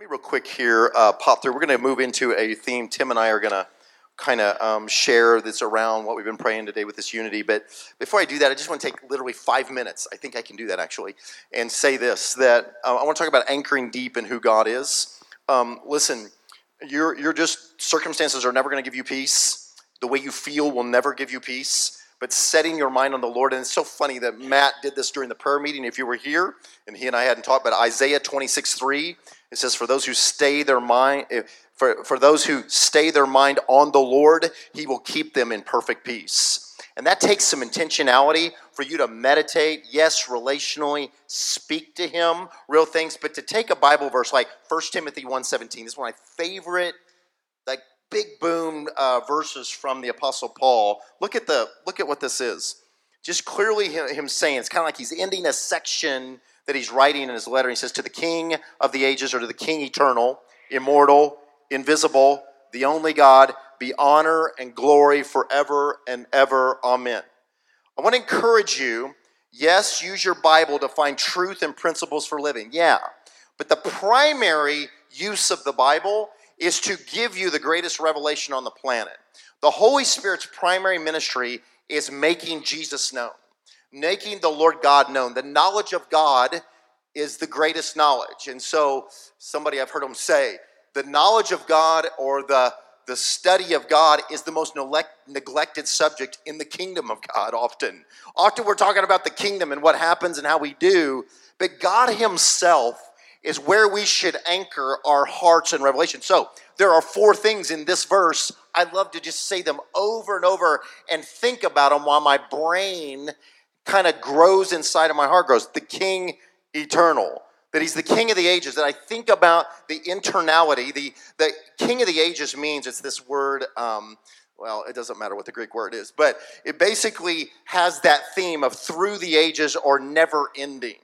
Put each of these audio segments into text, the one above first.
Let me real quick here uh, pop through. We're going to move into a theme. Tim and I are going to kind of um, share this around what we've been praying today with this unity. But before I do that, I just want to take literally five minutes. I think I can do that actually, and say this: that uh, I want to talk about anchoring deep in who God is. Um, listen, you're you're just circumstances are never going to give you peace. The way you feel will never give you peace but setting your mind on the Lord. And it's so funny that Matt did this during the prayer meeting. If you were here, and he and I hadn't talked, but Isaiah 26, 3, it says, For those who stay their mind, eh, for, for those who stay their mind on the Lord, he will keep them in perfect peace. And that takes some intentionality for you to meditate, yes, relationally, speak to him, real things, but to take a Bible verse like 1 Timothy 1.17, this is one of my favorite like big boom uh, verses from the Apostle Paul. Look at the look at what this is. Just clearly him, him saying it's kind of like he's ending a section that he's writing in his letter. He says, "To the King of the ages, or to the King eternal, immortal, invisible, the only God, be honor and glory forever and ever. Amen." I want to encourage you. Yes, use your Bible to find truth and principles for living. Yeah. But the primary use of the Bible is to give you the greatest revelation on the planet. The Holy Spirit's primary ministry is making Jesus known, making the Lord God known. The knowledge of God is the greatest knowledge. And so, somebody I've heard him say, the knowledge of God or the the study of God is the most neglect, neglected subject in the kingdom of God often. Often we're talking about the kingdom and what happens and how we do, but God Himself is where we should anchor our hearts in revelation. So, there are four things in this verse. I love to just say them over and over and think about them while my brain kind of grows inside of my heart grows. The King eternal, that he's the King of the ages, that I think about the eternality. The, the King of the ages means it's this word. Um, well, it doesn't matter what the Greek word is, but it basically has that theme of through the ages or never ending.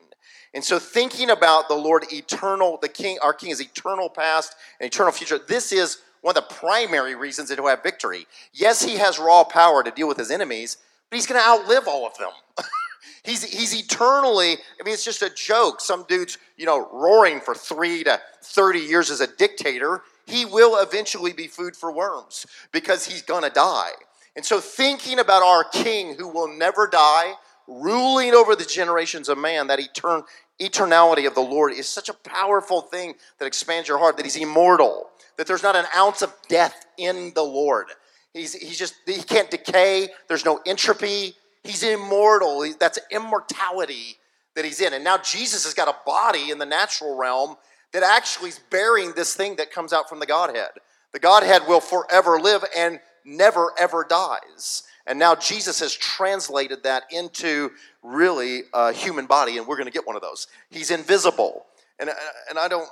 And so, thinking about the Lord eternal, the King, our King is eternal past and eternal future. This is one of the primary reasons that he'll have victory. Yes, he has raw power to deal with his enemies, but he's going to outlive all of them. he's, he's eternally, I mean, it's just a joke. Some dude's, you know, roaring for three to 30 years as a dictator. He will eventually be food for worms because he's going to die. And so, thinking about our King who will never die, ruling over the generations of man, that etern- eternality of the Lord is such a powerful thing that expands your heart, that He's immortal, that there's not an ounce of death in the Lord. He's, he's just, He can't decay, there's no entropy. He's immortal. He, that's immortality that He's in. And now Jesus has got a body in the natural realm that actually is bearing this thing that comes out from the Godhead. The Godhead will forever live and never ever dies. And now Jesus has translated that into really a human body, and we're going to get one of those. He's invisible. And, and I don't,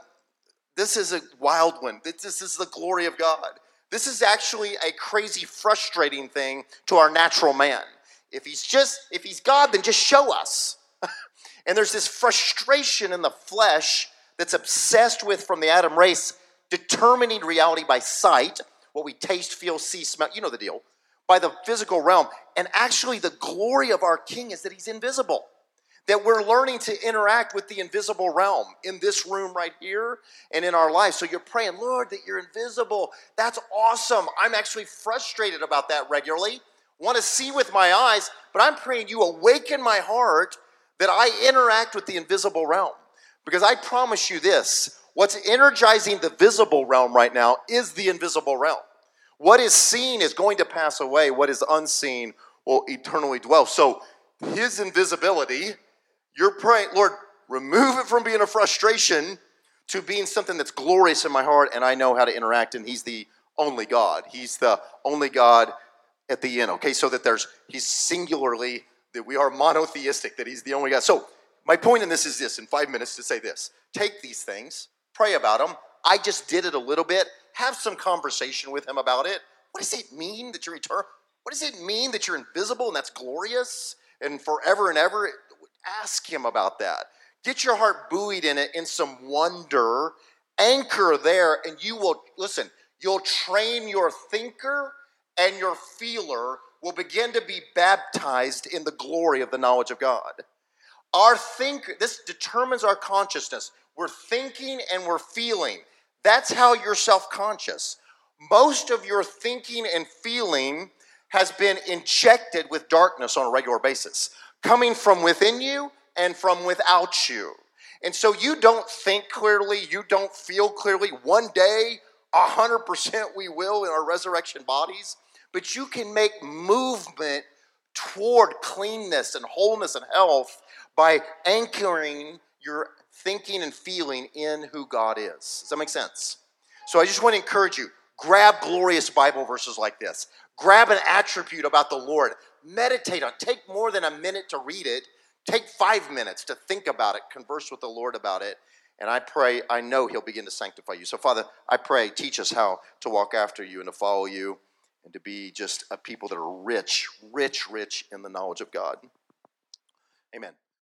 this is a wild one. This is the glory of God. This is actually a crazy, frustrating thing to our natural man. If he's just, if he's God, then just show us. and there's this frustration in the flesh that's obsessed with, from the Adam race, determining reality by sight, what we taste, feel, see, smell. You know the deal by the physical realm. And actually, the glory of our King is that he's invisible. That we're learning to interact with the invisible realm in this room right here and in our life. So you're praying, Lord, that you're invisible. That's awesome. I'm actually frustrated about that regularly. Want to see with my eyes, but I'm praying you awaken my heart that I interact with the invisible realm. Because I promise you this what's energizing the visible realm right now is the invisible realm. What is seen is going to pass away, what is unseen will eternally dwell. So, his invisibility, you're praying, Lord, remove it from being a frustration to being something that's glorious in my heart and I know how to interact, and he's the only God. He's the only God at the end. Okay, so that there's he's singularly that we are monotheistic, that he's the only God. So my point in this is this in five minutes to say this. Take these things, pray about them. I just did it a little bit have some conversation with him about it. What does it mean that you're eternal? What does it mean that you're invisible and that's glorious and forever and ever? Ask him about that. Get your heart buoyed in it in some wonder. Anchor there, and you will, listen, you'll train your thinker and your feeler will begin to be baptized in the glory of the knowledge of God. Our thinker, this determines our consciousness. We're thinking and we're feeling. That's how you're self conscious. Most of your thinking and feeling has been injected with darkness on a regular basis, coming from within you and from without you. And so you don't think clearly, you don't feel clearly. One day, 100% we will in our resurrection bodies, but you can make movement toward cleanness and wholeness and health by anchoring your thinking and feeling in who God is. Does that make sense? So I just want to encourage you grab glorious Bible verses like this. Grab an attribute about the Lord. Meditate on. Take more than a minute to read it. Take five minutes to think about it. Converse with the Lord about it. And I pray, I know He'll begin to sanctify you. So, Father, I pray, teach us how to walk after you and to follow you and to be just a people that are rich, rich, rich in the knowledge of God. Amen.